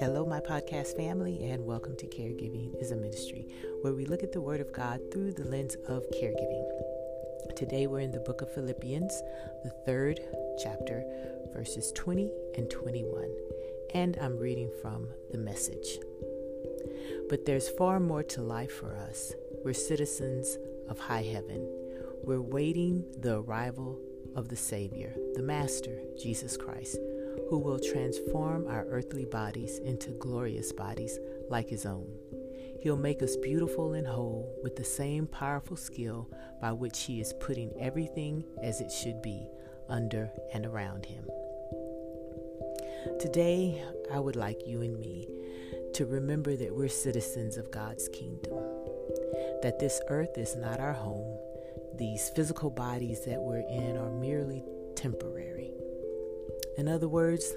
Hello, my podcast family, and welcome to Caregiving is a Ministry, where we look at the Word of God through the lens of caregiving. Today we're in the book of Philippians, the third chapter, verses 20 and 21, and I'm reading from the message. But there's far more to life for us. We're citizens of high heaven. We're waiting the arrival of the Savior, the Master, Jesus Christ, who will transform our earthly bodies into glorious bodies like His own. He'll make us beautiful and whole with the same powerful skill by which He is putting everything as it should be under and around Him. Today, I would like you and me to remember that we're citizens of God's kingdom, that this earth is not our home. These physical bodies that we're in are merely temporary. In other words,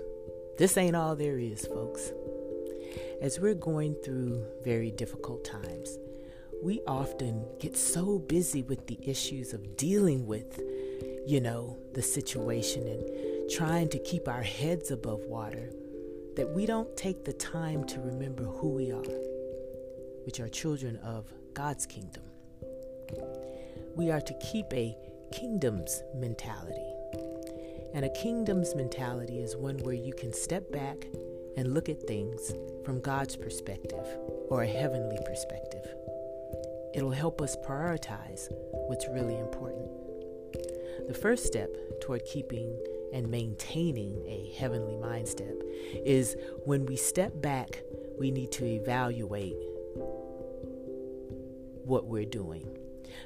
this ain't all there is, folks. As we're going through very difficult times, we often get so busy with the issues of dealing with, you know, the situation and trying to keep our heads above water that we don't take the time to remember who we are, which are children of God's kingdom. We are to keep a kingdom's mentality. And a kingdom's mentality is one where you can step back and look at things from God's perspective or a heavenly perspective. It'll help us prioritize what's really important. The first step toward keeping and maintaining a heavenly mind step is when we step back, we need to evaluate what we're doing,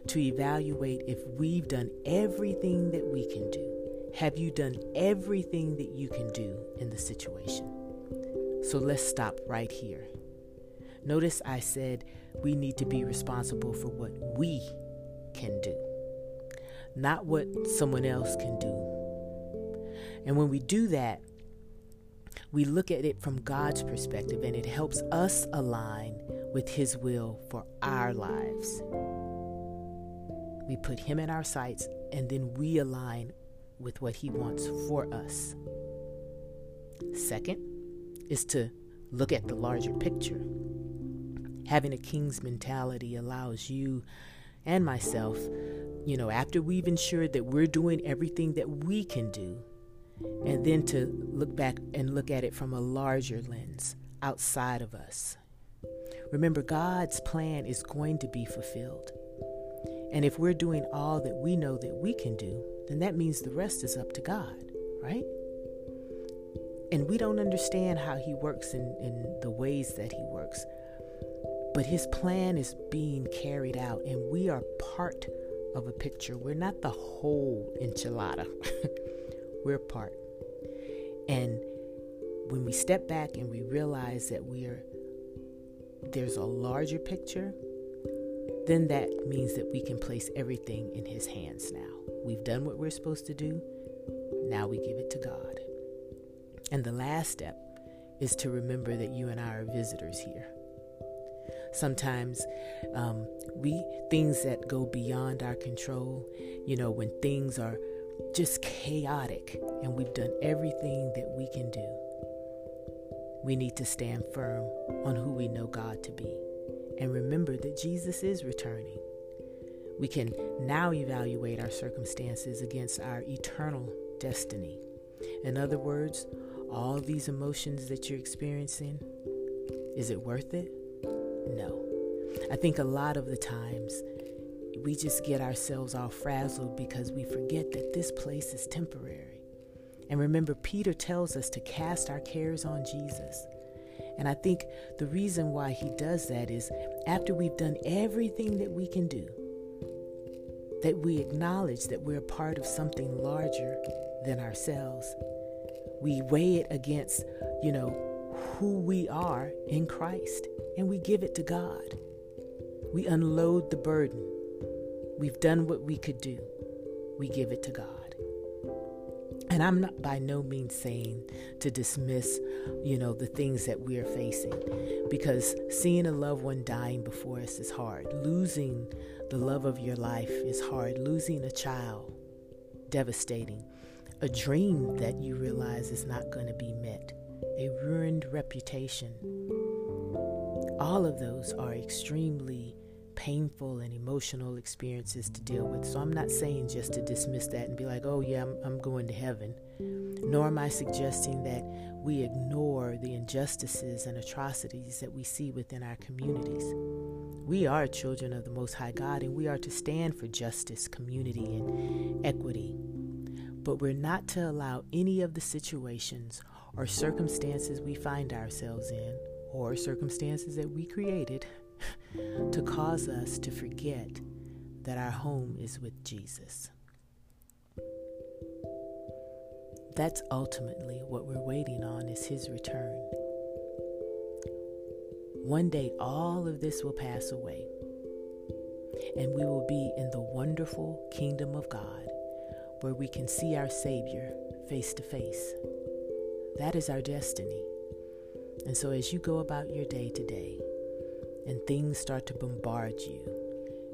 to evaluate if we've done everything that we can do. Have you done everything that you can do in the situation? So let's stop right here. Notice I said we need to be responsible for what we can do, not what someone else can do and when we do that, we look at it from God's perspective and it helps us align with His will for our lives. We put Him in our sights and then we align with what He wants for us. Second is to look at the larger picture. Having a king's mentality allows you and myself, you know, after we've ensured that we're doing everything that we can do, and then to look back and look at it from a larger lens outside of us. Remember, God's plan is going to be fulfilled. And if we're doing all that we know that we can do, then that means the rest is up to God, right? And we don't understand how He works in, in the ways that He works. But His plan is being carried out, and we are part of a picture. We're not the whole enchilada. we're part. And when we step back and we realize that we are there's a larger picture, then that means that we can place everything in his hands now. We've done what we're supposed to do. Now we give it to God. And the last step is to remember that you and I are visitors here. Sometimes um, we things that go beyond our control, you know, when things are just chaotic, and we've done everything that we can do. We need to stand firm on who we know God to be and remember that Jesus is returning. We can now evaluate our circumstances against our eternal destiny. In other words, all these emotions that you're experiencing, is it worth it? No. I think a lot of the times we just get ourselves all frazzled because we forget that this place is temporary. And remember, Peter tells us to cast our cares on Jesus. And I think the reason why he does that is after we've done everything that we can do, that we acknowledge that we're part of something larger than ourselves. We weigh it against, you know, who we are in Christ, and we give it to God. We unload the burden We've done what we could do. We give it to God. And I'm not by no means saying to dismiss, you know, the things that we are facing because seeing a loved one dying before us is hard. Losing the love of your life is hard. Losing a child, devastating. a dream that you realize is not going to be met, a ruined reputation. All of those are extremely painful and emotional experiences to deal with. So I'm not saying just to dismiss that and be like, oh, yeah, I'm, I'm going to heaven. Nor am I suggesting that we ignore the injustices and atrocities that we see within our communities. We are children of the Most High God and we are to stand for justice, community, and equity. But we're not to allow any of the situations or circumstances we find ourselves in, or circumstances that we created, to cause us to forget that our home is with Jesus. That's ultimately what we're waiting on is his return. One day all of this will pass away and we will be in the wonderful kingdom of God where we can see our Savior face to face. That is our destiny. And so as you go about your day to day, and things start to bombard you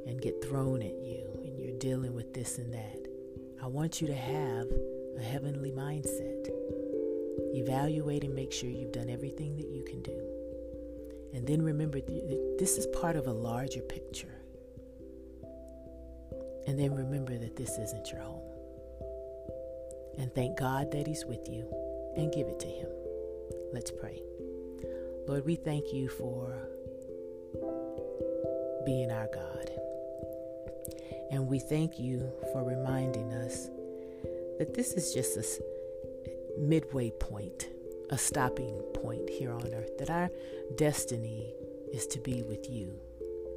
and get thrown at you, and you're dealing with this and that, I want you to have a heavenly mindset. Evaluate and make sure you've done everything that you can do. And then remember, this is part of a larger picture. And then remember that this isn't your home. And thank God that He's with you and give it to Him. Let's pray. Lord, we thank you for being our God. And we thank you for reminding us that this is just a midway point, a stopping point here on earth, that our destiny is to be with you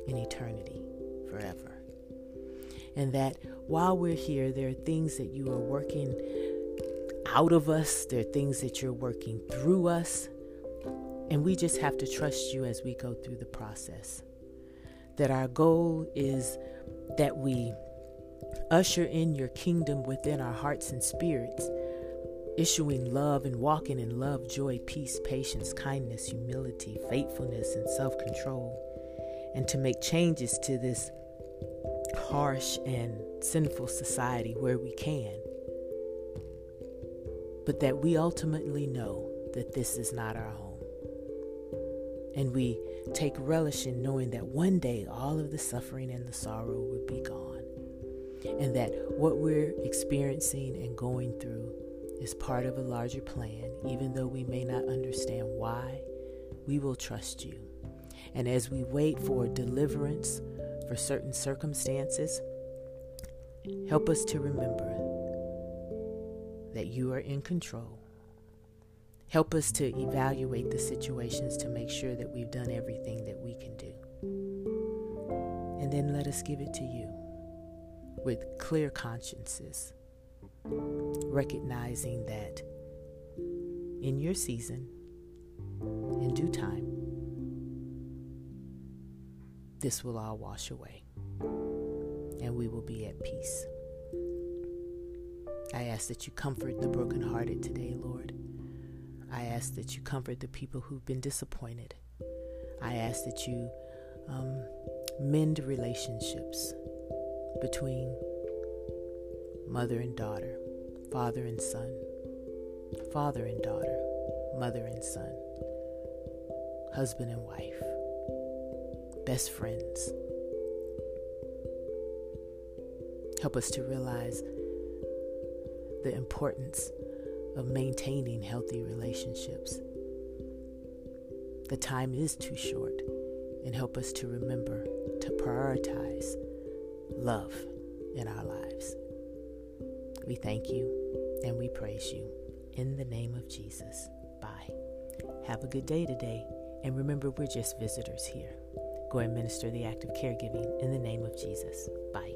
in eternity forever. And that while we're here, there are things that you are working out of us, there are things that you're working through us. And we just have to trust you as we go through the process that our goal is that we usher in your kingdom within our hearts and spirits, issuing love and walking in love, joy, peace, patience, kindness, humility, faithfulness, and self control, and to make changes to this harsh and sinful society where we can. But that we ultimately know that this is not our home. And we take relish in knowing that one day all of the suffering and the sorrow will be gone. And that what we're experiencing and going through is part of a larger plan, even though we may not understand why, we will trust you. And as we wait for deliverance for certain circumstances, help us to remember that you are in control Help us to evaluate the situations to make sure that we've done everything that we can do. And then let us give it to you with clear consciences, recognizing that in your season, in due time, this will all wash away and we will be at peace. I ask that you comfort the brokenhearted today, Lord. I ask that you comfort the people who've been disappointed. I ask that you um, mend relationships between mother and daughter, father and son, father and daughter, mother and son, husband and wife, best friends. Help us to realize the importance of maintaining healthy relationships. The time is too short, and help us to remember to prioritize love in our lives. We thank you and we praise you in the name of Jesus. Bye. Have a good day today, and remember, we're just visitors here. Go and minister the act of caregiving in the name of Jesus. Bye.